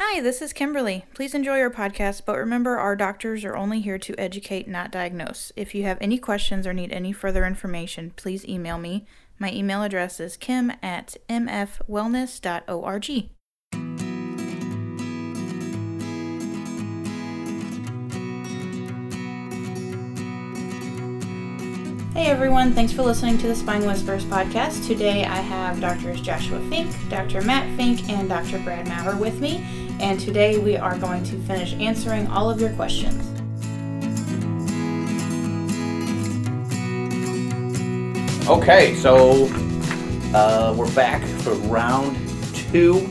Hi, this is Kimberly. Please enjoy our podcast, but remember our doctors are only here to educate, not diagnose. If you have any questions or need any further information, please email me. My email address is kim at mfwellness.org. Hey everyone, thanks for listening to the Spine Whispers podcast. Today I have Drs. Joshua Fink, Dr. Matt Fink, and Dr. Brad Maurer with me, and today we are going to finish answering all of your questions. Okay, so uh, we're back for round two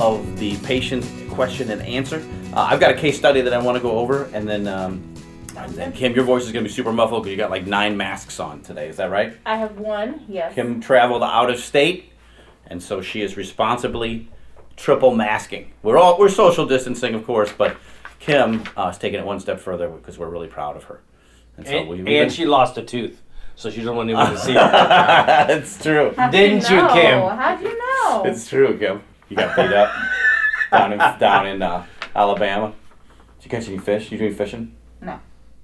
of the patient question and answer. Uh, I've got a case study that I want to go over, and then, um, and then Kim, your voice is going to be super muffled because you got like nine masks on today. Is that right? I have one, yes. Kim traveled out of state, and so she is responsibly triple masking. We're all we're social distancing, of course, but Kim uh, is taking it one step further because we're really proud of her. And, we- we've been- she lost a tooth, so she doesn't want anyone to see it. That's true. How'd Didn't you, know? Kim? How'd you know? It's true, Kim. You got beat up down in down in uh, Alabama. Did you catch any fish? You doing fishing? No.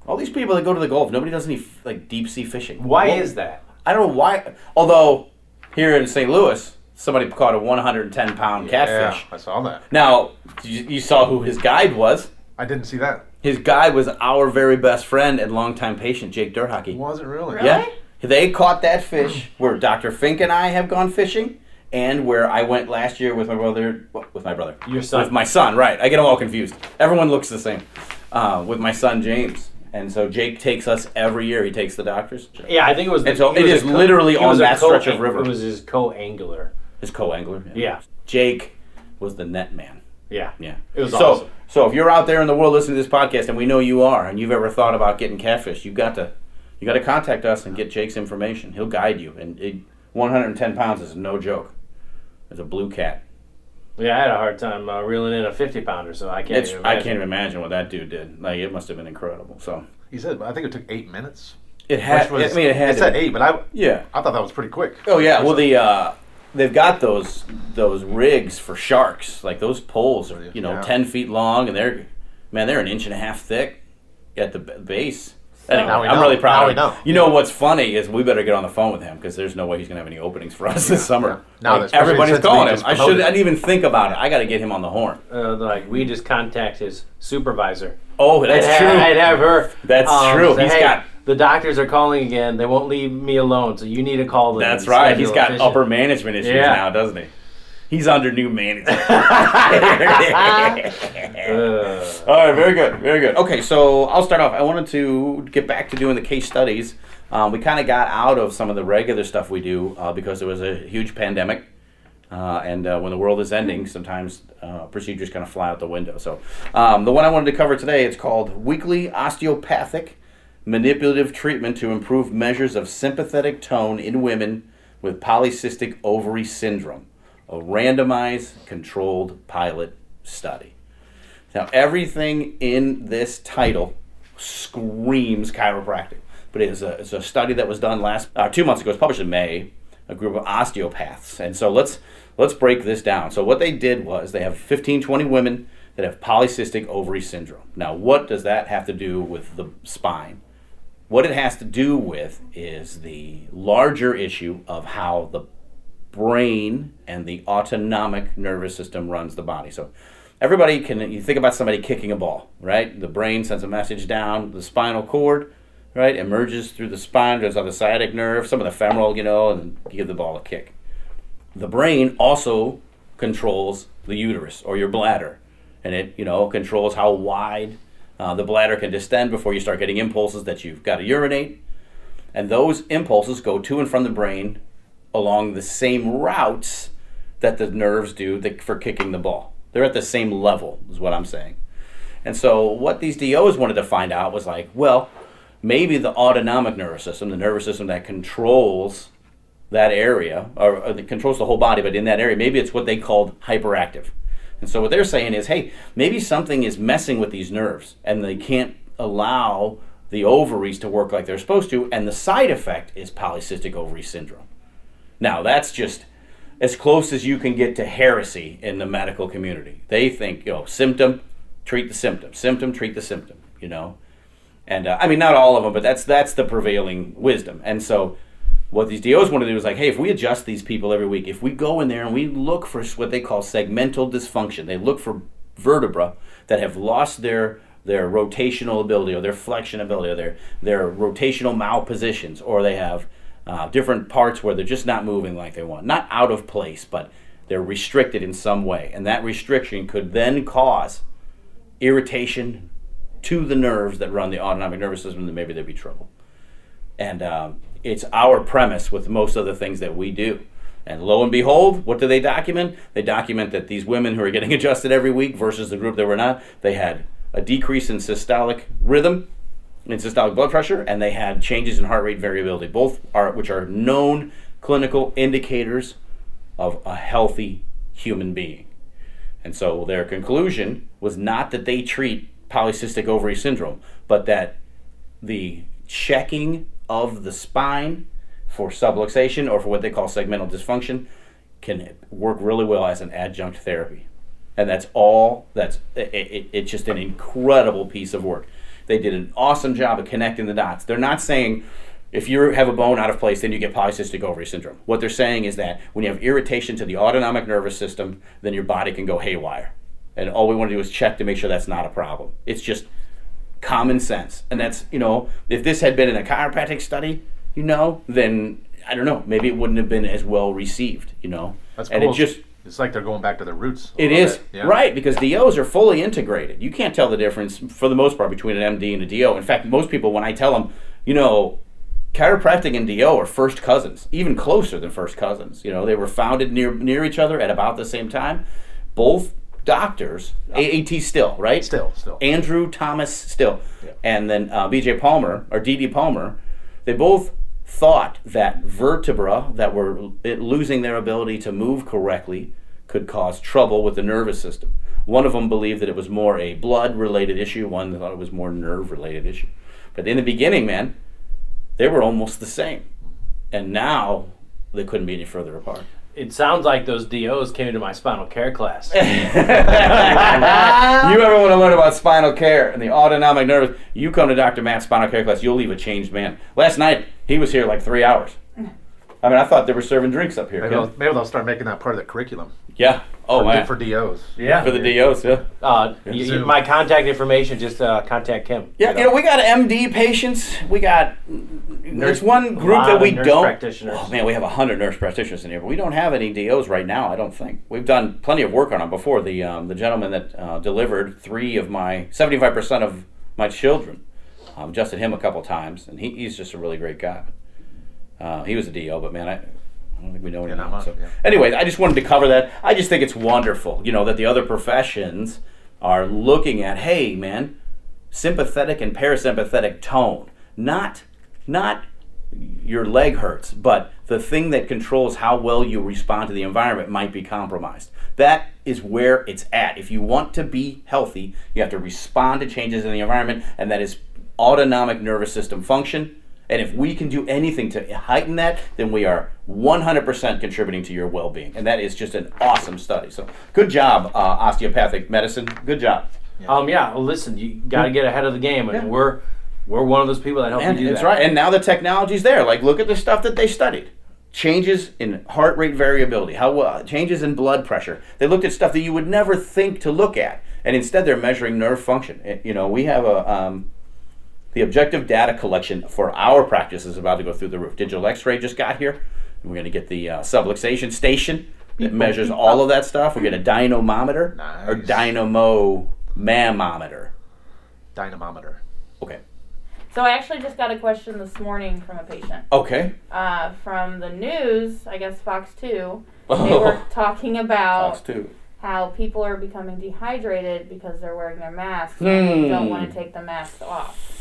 All these people that go to the Gulf, nobody does any like deep sea fishing. Why Well, is that? I don't know why. Although here in St. Louis, somebody caught a 110 pound catfish. Yeah, I saw that. Now you, you saw who his guide was. I didn't see that. His guide was our very best friend and longtime patient, Jake Durhockey. Was it really? Really? Yeah. They caught that fish where Dr. Fink and I have gone fishing and where I went last year with my brother, with my brother. Your son. With my son, right. I get them all confused. Everyone looks the same. Uh, with my son, James. And so Jake takes us every year. He takes the doctors. Yeah, I think it was. And so he it was is co- literally on was a that stretch of river. It was his co-angler. His co-angler. Yeah. Jake was the net man. Yeah. Yeah. It was so, awesome. So if you're out there in the world listening to this podcast, and we know you are, and you've ever thought about getting catfish, you've got to, you got to contact us and get Jake's information. He'll guide you. And it, 110 pounds is no joke. It's a blue cat. Yeah, I had a hard time uh, reeling in a 50 pounder, so I can't. It's, even I imagine. can't even imagine what that dude did. Like it must have been incredible. So He said, I think it took eight minutes. it had. Was- I mean, it had. It to said be- eight, but I, Yeah. I thought that was pretty quick. Oh yeah. Well, the uh, they've got those those rigs for sharks. Like those poles are you know Yeah. ten feet long, and they're man they're an inch and a half thick at the base. Anyway, Now we I'm know. really proud Now of we him. know. You know what's funny is we better get on the phone with him because there's no way he's gonna have any openings for us this summer. Yeah. Now Like, that- everybody's calling him. I should. I didn't even think about it. I got to get him on the horn. Uh, like we just contact his supervisor. Oh, that's I'd true. Have, I'd have her. That's um, true. say, He's "Hey, got- the doctors are calling again. They won't leave me alone, so you need to call them. That's right. He's got fishing." upper management issues Yeah. now, doesn't he? He's under new management. Uh, All right, very good, very good. Okay, so I'll start off. I wanted to get back to doing the case studies. Um, we kind of got out of some of the regular stuff we do uh, because there was a huge pandemic, uh, and uh, when the world is ending, sometimes uh, procedures kind of fly out the window. So um, the one I wanted to cover today it's called weekly osteopathic manipulative treatment to improve measures of sympathetic tone in women with polycystic ovary syndrome, a randomized controlled pilot study. Now, everything in this title screams chiropractic, but it is a, it's a study that was done last uh, two months ago. It's published in May. A group of osteopaths, and so let's let's break this down. So what they did was they have 15, 20 women that have polycystic ovary syndrome. Now, what does that have to do with the spine? What it has to do with is the larger issue of how the brain and the autonomic nervous system runs the body. So everybody can you think about somebody kicking a ball, right? The brain sends a message down the spinal cord, right? Emerges through the spine, goes on the sciatic nerve, some of the femoral, you know, and give the ball a kick. The brain also controls the uterus or your bladder, and it you know controls how wide uh, the bladder can distend before you start getting impulses that you've got to urinate, and those impulses go to and from the brain along the same routes that the nerves do for kicking the ball. They're at the same level, is what I'm saying. And so, what these DOs wanted to find out was like, well, maybe the autonomic nervous system, the nervous system that controls that area, or, or that controls the whole body, but in that area, maybe it's what they called hyperactive. And so, what they're saying is, hey, maybe something is messing with these nerves, and they can't allow the ovaries to work like they're supposed to, and the side effect is polycystic ovary syndrome. Now, that's just as close as you can get to heresy in the medical community. They think, you know, symptom, treat the symptom, symptom, treat the symptom, you know. And uh, I mean, not all of them, but that's that's the prevailing wisdom. And so, what these DOs want to do is like, hey, if we adjust these people every week, if we go in there and we look for what they call segmental dysfunction, they look for vertebra that have lost their their rotational ability or their flexion ability or their their rotational malpositions, or they have uh, different parts where they're just not moving like they want, not out of place, but they're restricted in some way, and that restriction could then cause irritation to the nerves that run the autonomic nervous system, and maybe there'd be trouble. And um, it's our premise with most of the things that we do. And lo and behold, what do they document? They document that these women who are getting adjusted every week versus the group that were not, they had a decrease in systolic rhythm, in systolic blood pressure, and they had changes in heart rate variability, both are which are known clinical indicators of a healthy human being. And so their conclusion was not that they treat polycystic ovary syndrome, but that the checking of the spine for subluxation or for what they call segmental dysfunction can work really well as an adjunct therapy. And that's all, that's it, it, it's just an incredible piece of work. They did an awesome job of connecting the dots. They're not saying if you have a bone out of place, then you get polycystic ovary syndrome. What they're saying is that when you have irritation to the autonomic nervous system, then your body can go haywire. And all we want to do is check to make sure that's not a problem. It's just common sense. And that's, you know, if this had been in a chiropractic study, you know, then I don't know, maybe it wouldn't have been as well received, you know. That's and cool. it just it's like they're going back to their roots. it bit. Yeah. right because DOs are fully integrated. You can't tell the difference for the most part between an MD and a DO. In fact, most people when I tell them, you know, chiropractic and DO are first cousins, even closer than first cousins. You know, they were founded near near each other at about the same time. Both doctors, AAT still, right? Still, still. Andrew Thomas Still, and then uh, B.J. Palmer or D.D. Palmer, they both thought that vertebra that were losing their ability to move correctly could cause trouble with the nervous system. One of them believed that it was more a blood-related issue. One thought it was more nerve-related issue. But in the beginning, man, they were almost the same, and now they couldn't be any further apart. It sounds like those DOs came into my spinal care class. you ever want to learn about spinal care and the autonomic nervous? You come to Dr. Matt's spinal care class, you'll leave a changed man. Last night, he was here like three hours. I mean, I thought they were serving drinks up here. Maybe they'll, maybe they'll start making that part of the curriculum Yeah. Oh, for, man. for DOs. yeah. For the DOs, yeah. Uh, y- y- Zoom. my contact information, just uh, contact Kim. Yeah, you know, we got MD patients. We got there's one group that we nurse don't. practitioners. Oh man, we have hundred nurse practitioners in here, but we don't have any DOs right now. I don't think we've done plenty of work on them before. The um, the gentleman that uh, delivered three of my seventy five percent of my children, um, adjusted him a couple times, and he, he's just a really great guy. Uh, he was a DO, but man, I. I don't think we know Yeah, anyone. not so. yeah. Anyway, I just wanted to cover that. I just think it's wonderful, you know, that the other professions are looking at, hey, man, sympathetic and parasympathetic tone, not not your leg hurts, but the thing that controls how well you respond to the environment might be compromised. That is where it's at. If you want to be healthy, you have to respond to changes in the environment, and that is autonomic nervous system function. And if we can do anything to heighten that, then we are 100% contributing to your well being. And that is just an awesome study. So, good job, uh, osteopathic medicine. Good job. Um, yeah. Well, listen, you got to get ahead of the game, and Yeah. we're we're one of those people that help And you do that's that. right. And now the technology's there. Like, look at the stuff that they studied. Changes in heart rate variability, how uh, changes in blood pressure. They looked at stuff that you would never think to look at, and instead they're measuring nerve function. Eh, You know, we have a um, the objective data collection for our practice is about to go through the roof. Digital X-ray just got here. And we're going to get the uh, subluxation station that measures all of that stuff. We get a dynamometer or dynamo mammometer. Dynamometer. Okay. So I actually just got a question this morning from a patient. Okay. Uh, from the news, I guess Fox 2, they were talking about Fox two. how people are becoming dehydrated because they're wearing their masks Hmm. and don't want to take the masks off.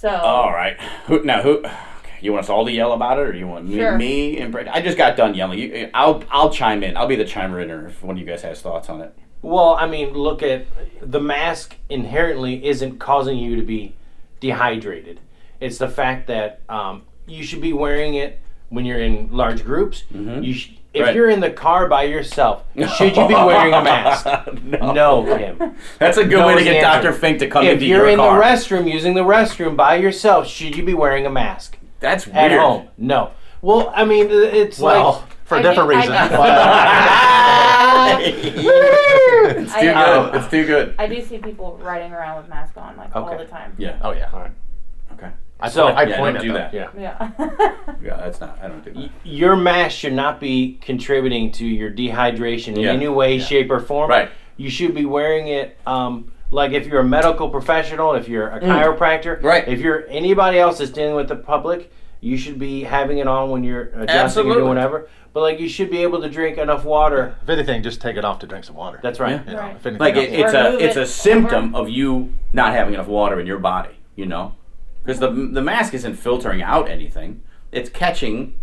So All right. Who now? Who? Okay. You want us all to yell about it, or you want me, Sure. me and Brady? I just got done yelling. You, I'll I'll chime in. I'll be the chimer inner if one of you guys has thoughts on it. Well, I mean, look at the mask inherently isn't causing you to be dehydrated. It's the fact that um, you should be wearing it when you're in large groups. Mm-hmm. You sh- If Right. you're in the car by yourself, should you be wearing a mask? no. No, Kim. That's a good No way to get answer. Dr. Fink to come If into your car. If you're in the restroom using the restroom by yourself, should you be wearing a mask That's weird. at home? No. Well, I mean, it's Well, like for a I different think- reason. I it's too I, uh, good. It's too good. I do see people riding around with masks on like all the time. Yeah. oh yeah. Okay. I So- point, I Yeah, point don't at do them. that. Yeah. Yeah. Yeah, that's not. I don't do that. your mask should not be contributing to your dehydration in Yeah. any way, shape, or form. Right. You should be wearing it. Um, like if you're a medical professional, if you're a chiropractor, Mm. Right. If you're anybody else that's dealing with the public, you should be having it on when you're adjusting or doing whatever. But like you should be able to drink enough water. If anything, just take it off to drink some water. That's right. Yeah. You know, Right. if anything Like it, it's a it's a symptom of you not having enough water in your body. You know, because the the mask isn't filtering out anything; it's catching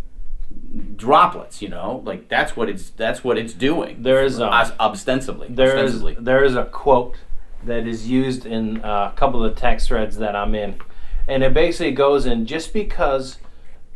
droplets. You know, like that's what it's that's what it's doing. There is, Os- ostensibly. There is ostensibly. there is a quote that is used in uh, a couple of the text threads that I'm in, and it basically goes in just because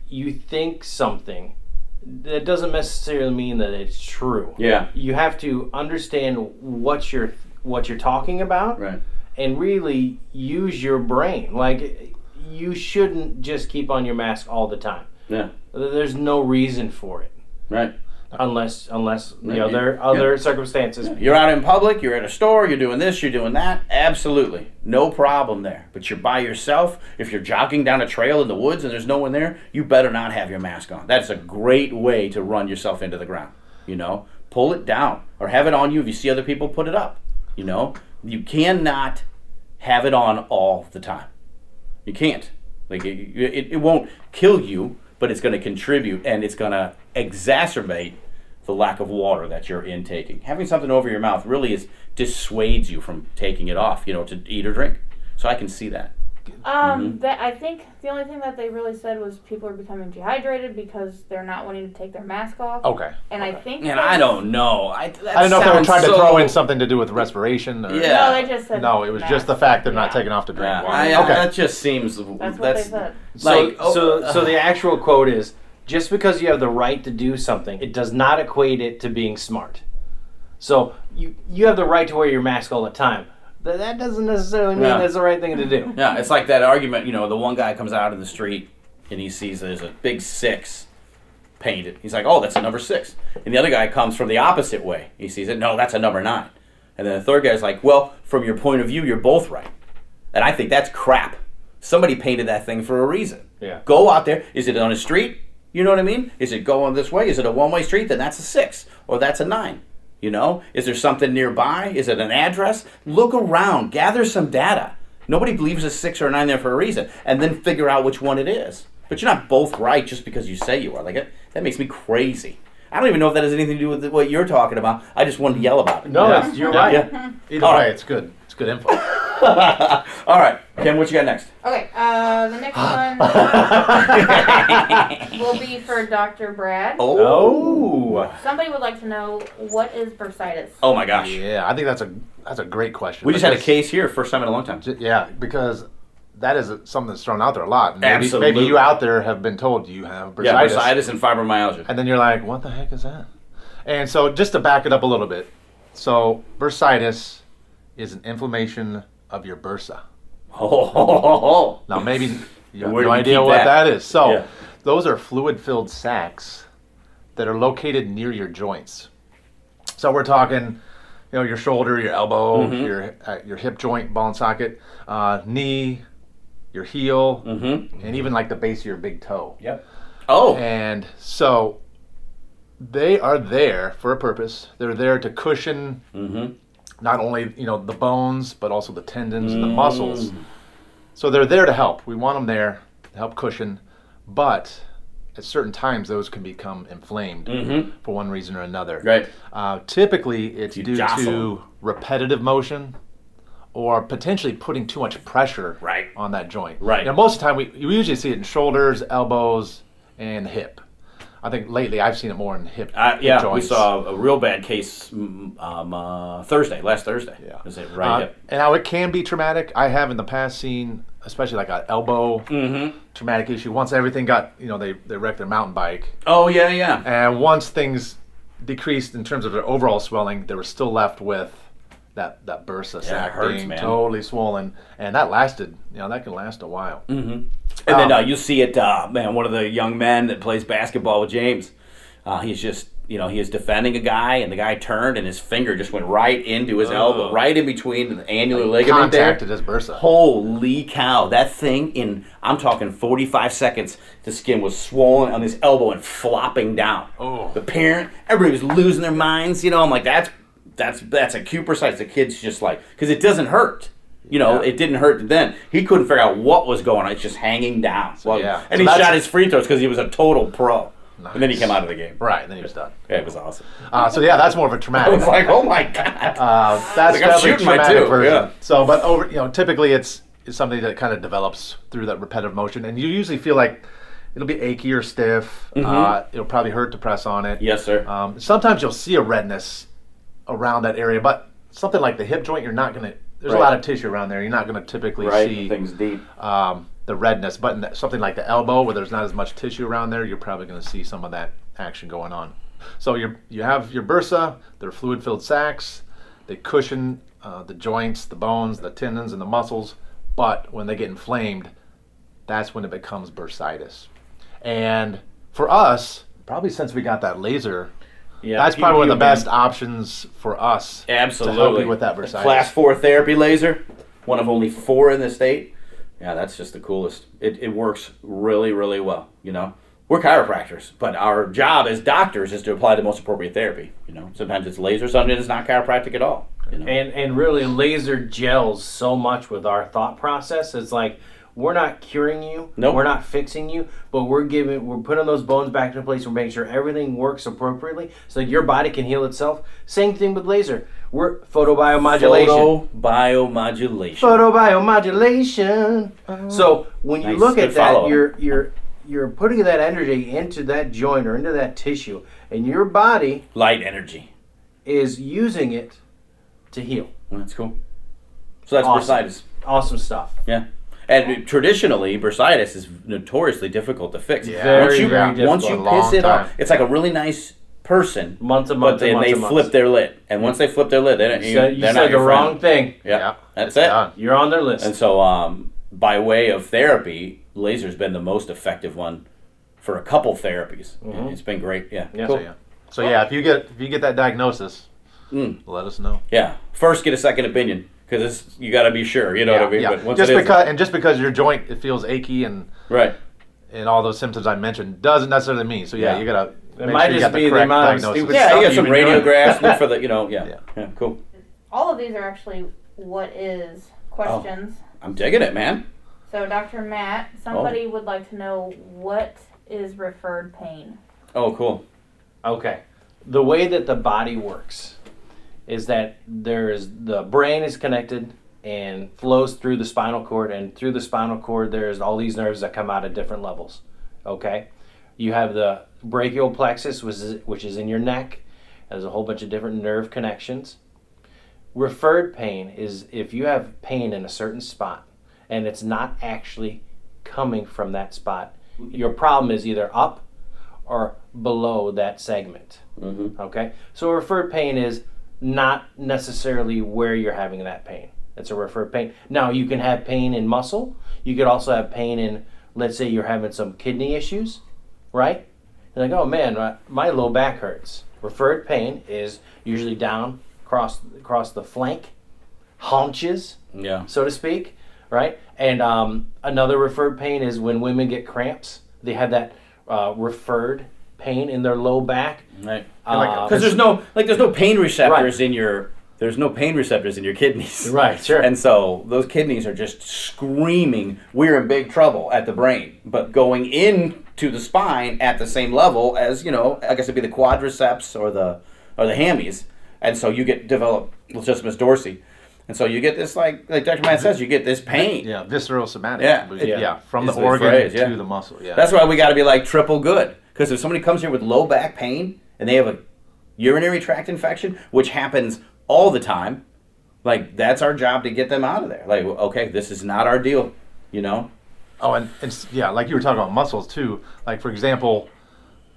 you think something, that doesn't necessarily mean that it's true. Yeah. You have to understand what you're what you're talking about, Right. and really use your brain. Like you shouldn't just keep on your mask all the time. Yeah. There's no reason for it Right. unless unless you know there are yeah. other circumstances. You're out in public, you're at a store, you're doing this, you're doing that. Absolutely. No problem there. But you're by yourself. If you're jogging down a trail in the woods and there's no one there, you better not have your mask on. That's a great way to run yourself into the ground. You know, pull it down or have it on you if you see other people put it up. You know, you cannot have it on all the time. You can't. Like it, it, it won't kill you, but it's going to contribute and it's going to exacerbate the lack of water that you're intaking. Having something over your mouth really is dissuades you from taking it off, you know, to eat or drink. So I can see that. Um, Mm-hmm. that I think the only thing that they really said was people are becoming dehydrated because they're not wanting to take their mask off. okay. And I think And I don't know. I, that I don't know if they were sounds trying to throw in something to do with respiration. Or, Yeah. No, they just said No, it was just the fact they're not taking off to drink Yeah, water. I, I- okay. that just seems. That's what they said. Like, so, oh, so, so the actual quote is just because you have the right to do something, it does not equate it to being smart. So you you have the right to wear your mask all the time. But that doesn't necessarily mean Yeah. that's the right thing to do. Yeah, it's like that argument. You know, the one guy comes out in the street and he sees there's a big six painted. He's like, "Oh, that's a number six. And the other guy comes from the opposite way. He sees it. No, that's a number nine. And then the third guy's like, "Well, from your point of view, you're both right." And I think that's crap. Somebody painted that thing for a reason. Yeah. Go out there. Is it on a street? You know what I mean? Is it going this way? Is it a one-way street? Then that's a six, or that's a nine. You know? Is there something nearby? Is it an address? Look around. Gather some data. Nobody believes a six or a nine there for a reason, and then figure out which one it is. But you're not both right just because you say you are. Like that makes me crazy. I don't even know if that has anything to do with what you're talking about. I just wanted to yell about it. No, Yeah. you're right. Yeah. Either All way, right. it's good. It's good info. All right, Kim, what you got next? Okay, uh, the next one will be for Dr. Brad. Oh. Somebody would like to know what is bursitis. Oh my gosh. yeah, I think that's a that's a great question. We just had a case here, first time in a long time. Yeah, because that is something that's thrown out there a lot. Maybe, Absolutely. maybe you out there have been told you have bursitis, Yeah, bursitis and fibromyalgia. and then you're like, "What the heck is that?" And so, just to back it up a little bit, so bursitis is an inflammation of your bursa. Oh, Now, maybe you have Where no idea what that? that is. So, Yeah. those are fluid-filled sacs that are located near your joints. So we're talking, you know, your shoulder, your elbow, Mm-hmm. your uh, your hip joint, ball and socket, uh, knee, your heel, Mm-hmm. and even like the base of your big toe. Yep. Oh. And so they are there for a purpose. They're there to cushion Mm-hmm. Not only you know the bones but also the tendons and the muscles. So they're there to help. We want them there to help cushion, but at certain times those can become inflamed Mm-hmm. for one reason or another. Right. Uh, typically, it's due jostle. to repetitive motion or potentially putting too much pressure Right. on that joint. Right. Now, most of the time, we, we usually see it in shoulders, elbows, and hip. I think lately I've seen it more in hip, Uh, yeah, joints. we saw a real bad case um, uh, Thursday, last Thursday. Yeah. Was it right Uh, hip? and now it can be traumatic. I have in the past seen, especially like an elbow Mm-hmm. traumatic issue. Once everything got, you know, they, they wrecked their mountain bike. Oh yeah, yeah. And once things decreased in terms of their overall swelling, they were still left with that that bursa it sac hurts, being man. totally swollen, and that lasted. You know, that can last a while. And then Um, uh, you see it, uh, man. One of the young men that plays basketball with James, uh, he's just, you know, he is defending a guy, and the guy turned, and his finger just went right into his elbow, right in between the annular ligament there. Contacted his bursa. Holy cow! That thing in I'm talking 45 seconds. The skin was swollen on his elbow and flopping down. Oh. The parent, everybody was losing their minds. You know, I'm like, that's that's that's acute precise. The kid's just like, because it doesn't hurt. You know, Yeah. it didn't hurt then. He couldn't figure out what was going on. It's just hanging down. Well, yeah. And So he shot his free throws because he was a total pro. And then he came out of the game. Right, and then he was done. Yeah, it was awesome. Uh, so yeah, that's more of a traumatic. was like, oh my god. Uh, that's Like, definitely shooting my traumatic version. yeah. So, but over, you know, typically it's, it's something that kind of develops through that repetitive motion, and you usually feel like it'll be achy or stiff. Uh, it'll probably hurt to press on it. Mm-hmm. yes, sir. Um, sometimes you'll see a redness around that area, but something like the hip joint, you're not gonna. There's Right. a lot of tissue around there. You're not gonna typically right. see Things deep. um, the redness. But in that- something like the elbow, where there's not as much tissue around there, you're probably going to see some of that action going on. So you you have your bursa, they're fluid-filled sacs. They cushion uh, the joints, the bones, the tendons, and the muscles. But when they get inflamed, that's when it becomes bursitis. And for us, probably since we got that laser, Yeah, that's probably one of the man. best options for us Absolutely. to help you with that bursitis. Class four therapy laser, one of only four in the state. Yeah, that's just the coolest. It, it works really, really well. You know, we're chiropractors, but our job as doctors is to apply the most appropriate therapy. You know, sometimes it's laser, sometimes it's not chiropractic at all. You know, and and really laser gels so much with our thought process it's like we're not curing you Nope. we're not fixing you but we're giving we're putting those bones back into place we're making sure everything works appropriately so that your body can heal itself same thing with laser we're photobiomodulation photo biomodulation. photobiomodulation uh-huh. so when you Nice. look Good at that follow-up. you're you're you're putting that energy into that joint or into that tissue and your body Light energy. is using it to heal That's cool. So that's Awesome. bursitis. awesome stuff Yeah. And traditionally, bursitis is notoriously difficult to fix. Yeah. Very, once you, Very, once you piss it time. off, it's like a really nice person, months and but months then and months they and flip months. their lid. And once they flip their lid, they don't, You said, you said the wrong friend. thing. Yeah, Yeah, that's it. done. You're on their list. And so, um, by way of therapy, laser's been the most effective one for a couple therapies. It's been great. Yeah. Yeah. Cool. So yeah. So yeah, if you get if you get that diagnosis, Mm. let us know. Yeah. First, get a second opinion because it's you got to be sure. You know what I mean? But once just it is- because and just because your joint it feels achy and right. and all those symptoms I mentioned doesn't necessarily mean. So yeah, Yeah. you gotta. It make might sure you just got be the the correct amount of diagnosis. stupid Yeah, stuff you got some you've radiographs. look for the, you know, yeah. Yeah. yeah. Cool. All of these are actually what is questions. Oh, I'm digging it, man. So, Dr. Matt, somebody oh. would like to know what is referred pain. Oh, cool. Okay. The way that the body works is that there is the brain is connected and flows through the spinal cord and through the spinal cord there's all these nerves that come out at different levels. Okay? You have the brachial plexus which is, which is in your neck. There's a whole bunch of different nerve connections. Referred pain is if you have pain in a certain spot and it's not actually coming from that spot. Your problem is either up or below that segment. Mm-hmm. Okay? So referred pain is not necessarily where you're having that pain. It's a referred pain. Now, you can have pain in muscle. You could also have pain in, let's say you're having some kidney issues, right? You're like, oh man, my, my low back hurts. Referred pain is usually down across across the flank, haunches, Yeah. so to speak, right? And um, another referred pain is when women get cramps. They have that uh, referred pain in their low back. Right. Uh, Because there's no like there's no pain receptors in your there's no pain receptors in your kidneys. Right, sure. And so those kidneys are just screaming, "We're in big trouble" at the brain, but going into the spine at the same level as you know, I guess it'd be the quadriceps or the or the hammies, and so you get develop latissimus dorsi, and so you get this like like Dr. Matt says, you get this pain. Yeah, visceral somatic. Yeah. yeah, Yeah. from Is the the organ phrase, to the muscle. Yeah, That's why we got to be like triple good. Because if somebody comes here with low back pain and they have a urinary tract infection, which happens all the time, like that's our job to get them out of there. Like, okay, this is not our deal, you know? Oh, and, and yeah, like you were talking about muscles too. Like for example,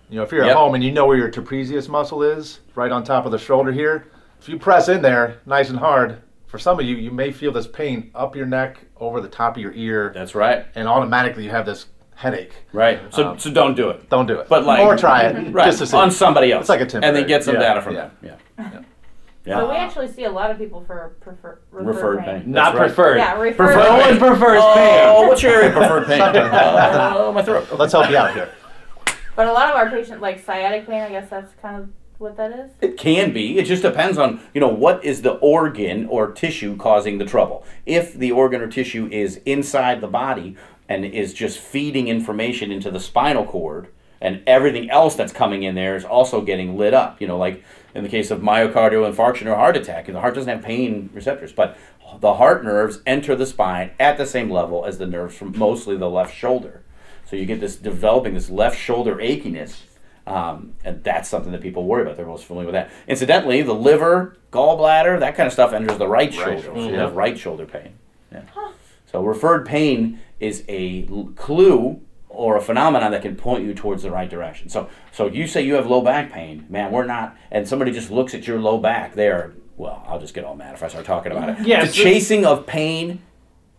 You know, if you're Yep. at home and you know where your trapezius muscle is, right on top of the shoulder here, if you press in there nice and hard, for some of you, you may feel this pain up your neck, over the top of your ear, That's right. and automatically you have this headache. Right. So Um, so don't do it. Don't do it. But like- or try it Right. just to see. on somebody else. It's like a And then get some Yeah, data from yeah. them. Yeah. Yeah. Yeah. But we actually see a lot of people for prefer, referred, Referred pain. pain. Not right. preferred. Yeah, referred Prefer- no pain. one prefers Oh, pain. what's your area preferred pain? oh, my throat. Let's help you out here. But a lot of our patients like sciatic pain. I guess that's kind of what that is. It can be. It just depends on, you know, what is the organ or tissue causing the trouble. If the organ or tissue is inside the body and is just feeding information into the spinal cord and everything else that's coming in there is also getting lit up, you know, like in the case of myocardial infarction or heart attack, the heart doesn't have pain receptors, but the heart nerves enter the spine at the same level as the nerves from mostly the left shoulder. So you get this developing this left shoulder achiness um, and that's something that people worry about. They're most familiar with that. Incidentally, the liver, gallbladder, that kind of stuff enters the right, shoulder. shoulder, So you have right shoulder pain. Yeah. So referred pain is a clue or a phenomenon that can point you towards the right direction. So so you say you have low back pain, man, we're not and somebody just looks at your low back, they're well, I'll just get all mad if I start talking about it. Yeah, the so- chasing of pain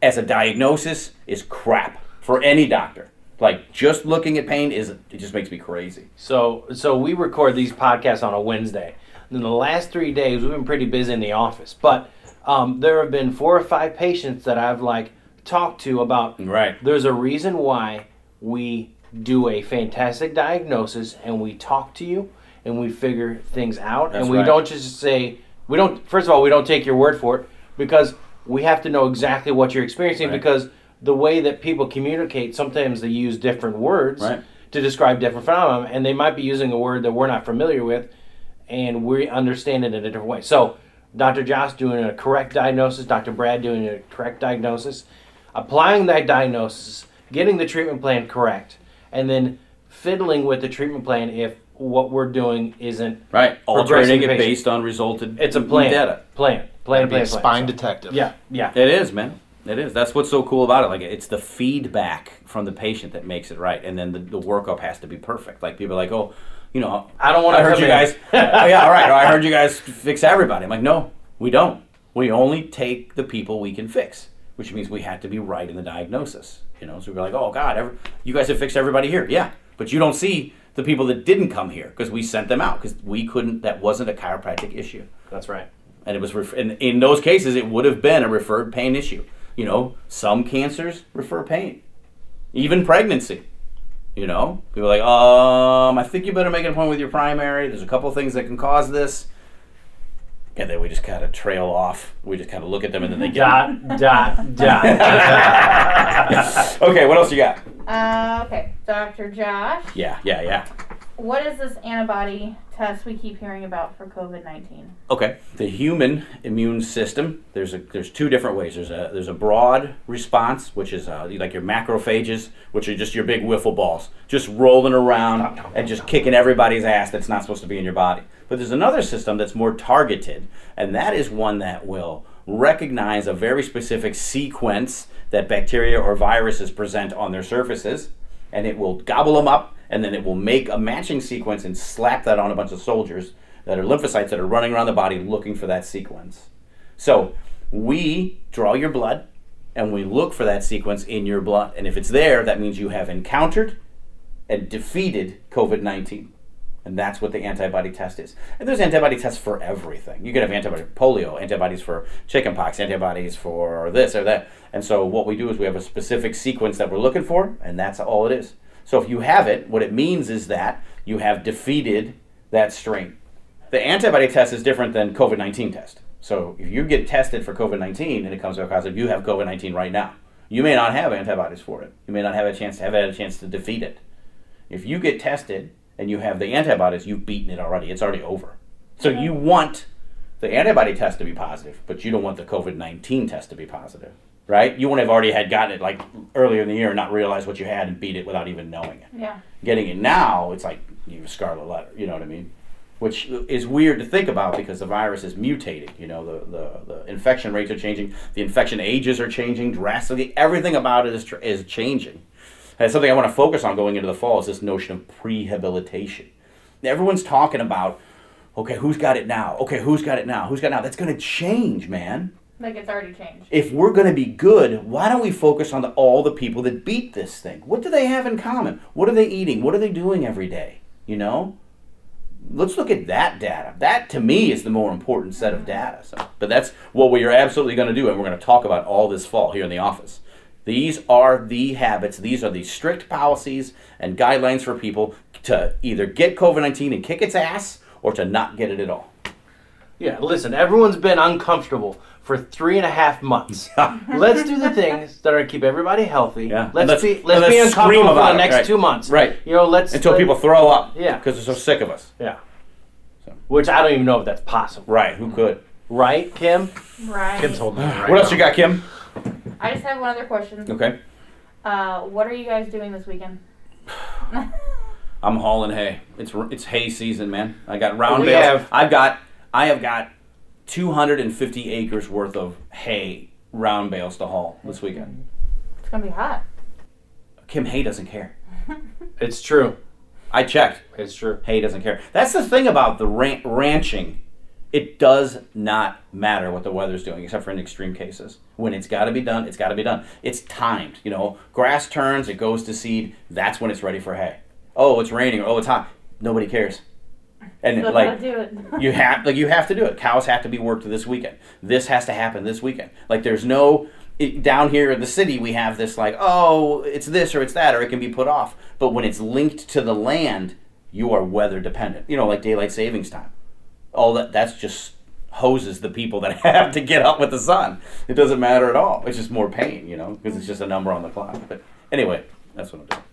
as a diagnosis is crap for any doctor. Like just looking at pain is it just makes me crazy. So, so we record these podcasts on a Wednesday. In the last three days, we've been pretty busy in the office, but um, there have been four or five patients that I've like talked to about. Right. There's a reason why we do a fantastic diagnosis and we talk to you and we figure things out That's and we right. don't just say we don't. First of all, we don't take your word for it because we have to know exactly what you're experiencing Right. because the way that people communicate, sometimes they use different words Right. to describe different phenomena, and they might be using a word that we're not familiar with, and we understand it in a different way. So, Dr. Josh doing a correct diagnosis, Dr. Brad doing a correct diagnosis, applying that diagnosis, getting the treatment plan correct, and then fiddling with the treatment plan if what we're doing isn't Right. Progressing Altering it based on resulted it's a plan. data. Plan. Plan. Be Plan. a plan. spine So- detective. Yeah. Yeah. It is, man. It is. That's what's so cool about it. Like it's the feedback from the patient that makes it right, and then the, the workup has to be perfect. Like people are like, oh, you know, I don't want I to heard come you in. guys. oh, yeah, all right. I heard you guys fix everybody. I'm like, no, we don't. We only take the people we can fix, which means we had to be right in the diagnosis. You know, so we're like, oh God, every, you guys have fixed everybody here, yeah, but you don't see the people that didn't come here because we sent them out because we couldn't. That wasn't a chiropractic issue That's right. and it was ref- in, in those cases it would have been a referred pain issue you know some cancers refer pain even pregnancy you know people are like um i think you better make an appointment with your primary there's a couple of things that can cause this and then we just kind of trail off we just kind of look at them and then they get Dot. dot. Dot. okay what else you got Uh, okay, Dr. Josh, yeah yeah yeah what is this antibody test we keep hearing about for COVID nineteen? Okay. The human immune system. There's a there's two different ways. There's a there's a broad response, which is uh, like your macrophages, which are just your big wiffle balls, just rolling around and just kicking everybody's ass that's not supposed to be in your body. But there's another system that's more targeted, and that is one that will recognize a very specific sequence that bacteria or viruses present on their surfaces, and it will gobble them up, and then it will make a matching sequence and slap that on a bunch of soldiers that are lymphocytes that are running around the body looking for that sequence. So we draw your blood and we look for that sequence in your blood. And if it's there, that means you have encountered and defeated COVID 19. And that's what the antibody test is. And there's antibody tests for everything. You can have antibody for polio, antibodies for chickenpox, antibodies for this or that. And so what we do is we have a specific sequence that we're looking for, and that's all it is. So if you have it, what it means is that you have defeated that strain. The antibody test is different than COVID 19 test. So if you get tested for COVID 19 and it comes back positive, you have COVID 19 right now. You may not have antibodies for it. You may not have a chance to have had a chance to defeat it. If you get tested and you have the antibodies, you've beaten it already. It's already over. So you want the antibody test to be positive, but you don't want the COVID 19 test to be positive, right? You wouldn't have already had gotten it like earlier in the year and not realized what you had and beat it without even knowing it Yeah. getting it now, it's like you have a scarlet letter. You know what I mean? Which is weird to think about because the virus is mutating. You know, the, the, the infection rates are changing, the infection ages are changing drastically. Everything about it is, tr- is changing. That's something I want to focus on going into the fall is this notion of prehabilitation. Everyone's talking about, okay, who's got it now? Okay, who's got it now? Who's got it now? That's going to change, man. Like it's already changed. If we're going to be good, why don't we focus on the, all the people that beat this thing? What do they have in common? What are they eating? What are they doing every day? You know? Let's look at that data. That to me is the more important set of data. So, but that's what we are absolutely going to do, and we're going to talk about all this fall here in the office. These are the habits, these are the strict policies and guidelines for people to either get COVID 19 and kick its ass or to not get it at all. Yeah, listen, everyone's been uncomfortable for three and a half months. let's do the things that are to keep everybody healthy. Yeah. Let's, Let's- be let's let's be uncomfortable for the it, next right. two months. Right. You know, let's Until let- people throw up. Yeah. Because they're so sick of us. Yeah. So. Which I don't even know if that's possible. Right, who could? Right, Kim? Right. Kim's holding right What else now. you got, Kim? I just have one other question. Okay. Uh, what are you guys doing this weekend? I'm hauling hay. It's it's hay season, man. I got round We bales. have- I've got I have got 250 acres worth of hay round bales to haul this weekend. It's gonna be hot. Kim Hay doesn't care. It's true. I checked. It's true. Hay doesn't care. That's the thing about the ran- ranching. It does not matter what the weather's doing, except for in extreme cases. When it's got to be done, it's got to be done. It's timed. You know, grass turns, it goes to seed. That's when it's ready for hay. Oh, it's raining. Oh, it's hot. Nobody cares. And Still like gotta do it. you have like you have to do it. Cows have to be worked this weekend. This has to happen this weekend. Like there's no it, down here in the city we have this like oh it's this or it's that or it can be put off. But when it's linked to the land, you are weather dependent. You know, like daylight savings time. All that that's just hoses the people that have to get up with the sun. It doesn't matter at all. It's just more pain, you know, because it's just a number on the clock. But anyway, that's what I'm doing.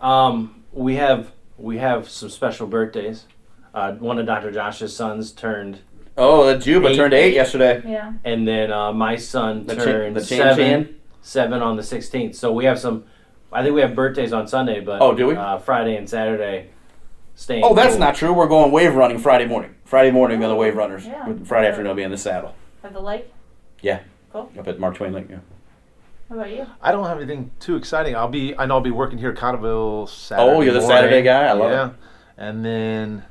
Um, we have we have some special birthdays. Uh, one of Dr. Josh's sons turned, Oh, the Juba Eight. turned eight yesterday. Yeah. and then uh, my son The chin- turned the seven. chin? Seven on the 16th. So we have some. I think we have birthdays on Sunday, but Oh, do we? Uh, Friday and Saturday. Staying. Oh, that's cool. not true. We're going wave running Friday morning. Friday morning on the wave runners. Yeah. Friday afternoon I'll be in the saddle. At the lake. Yeah. Cool. Up at Mark Twain Lake. Yeah. How about you? I don't have anything too exciting. I'll be. I know I'll be working here at Cottleville Saturday. Oh, you're the morning. Saturday guy? I love yeah. it. And then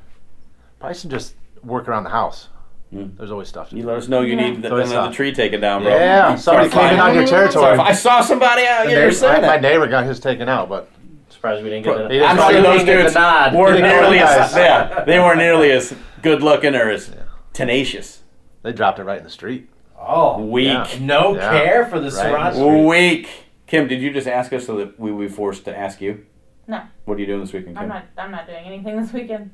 probably some just work around the house. Mm. There's always stuff to You do. let us know you Yeah. need the, So it's another not- tree taken down, bro. Yeah, somebody Sorry, came in fine. on your So territory. if I saw somebody out The here neighbor- saying my that. neighbor got his taken out, but Surprised we didn't get Pro- the. He didn't I'm sure those get dudes nod. weren't didn't nearly you as guys. yeah, they weren't nearly as good looking or as tenacious. they dropped it right in the street. Oh, Weak. Yeah. no Yeah. care for the Right. Sriracha. Weak. Kim, did you just ask us so that we would be forced to ask you? No. What are you doing this weekend, Kim? I'm not. I'm not doing anything this weekend.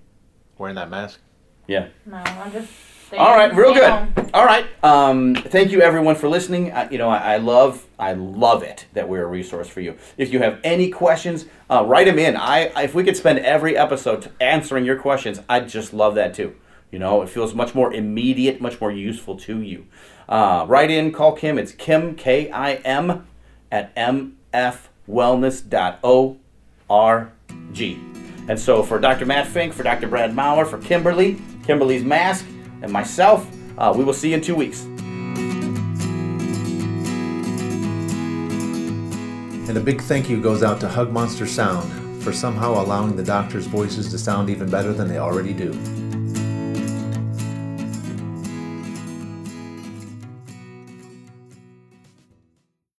Wearing that mask. Yeah. No, I'm just. All right, real staying good. home. All right. Um, thank you everyone for listening. I, you know, I, I love, I love it that we're a resource for you. If you have any questions, uh, write them in. I, I- if we could spend every episode answering your questions, I'd just love that too. You know, it feels much more immediate, much more useful to you. Uh, write in, call Kim. It's Kim K I M at mfwellness.org. And so for Dr. Matt Fink, for Dr. Brad Maurer, for Kimberly, Kimberly's Mask, and myself, uh, we will see you in two weeks. And a big thank you goes out to Hug Monster Sound for somehow allowing the doctors' voices to sound even better than they already do.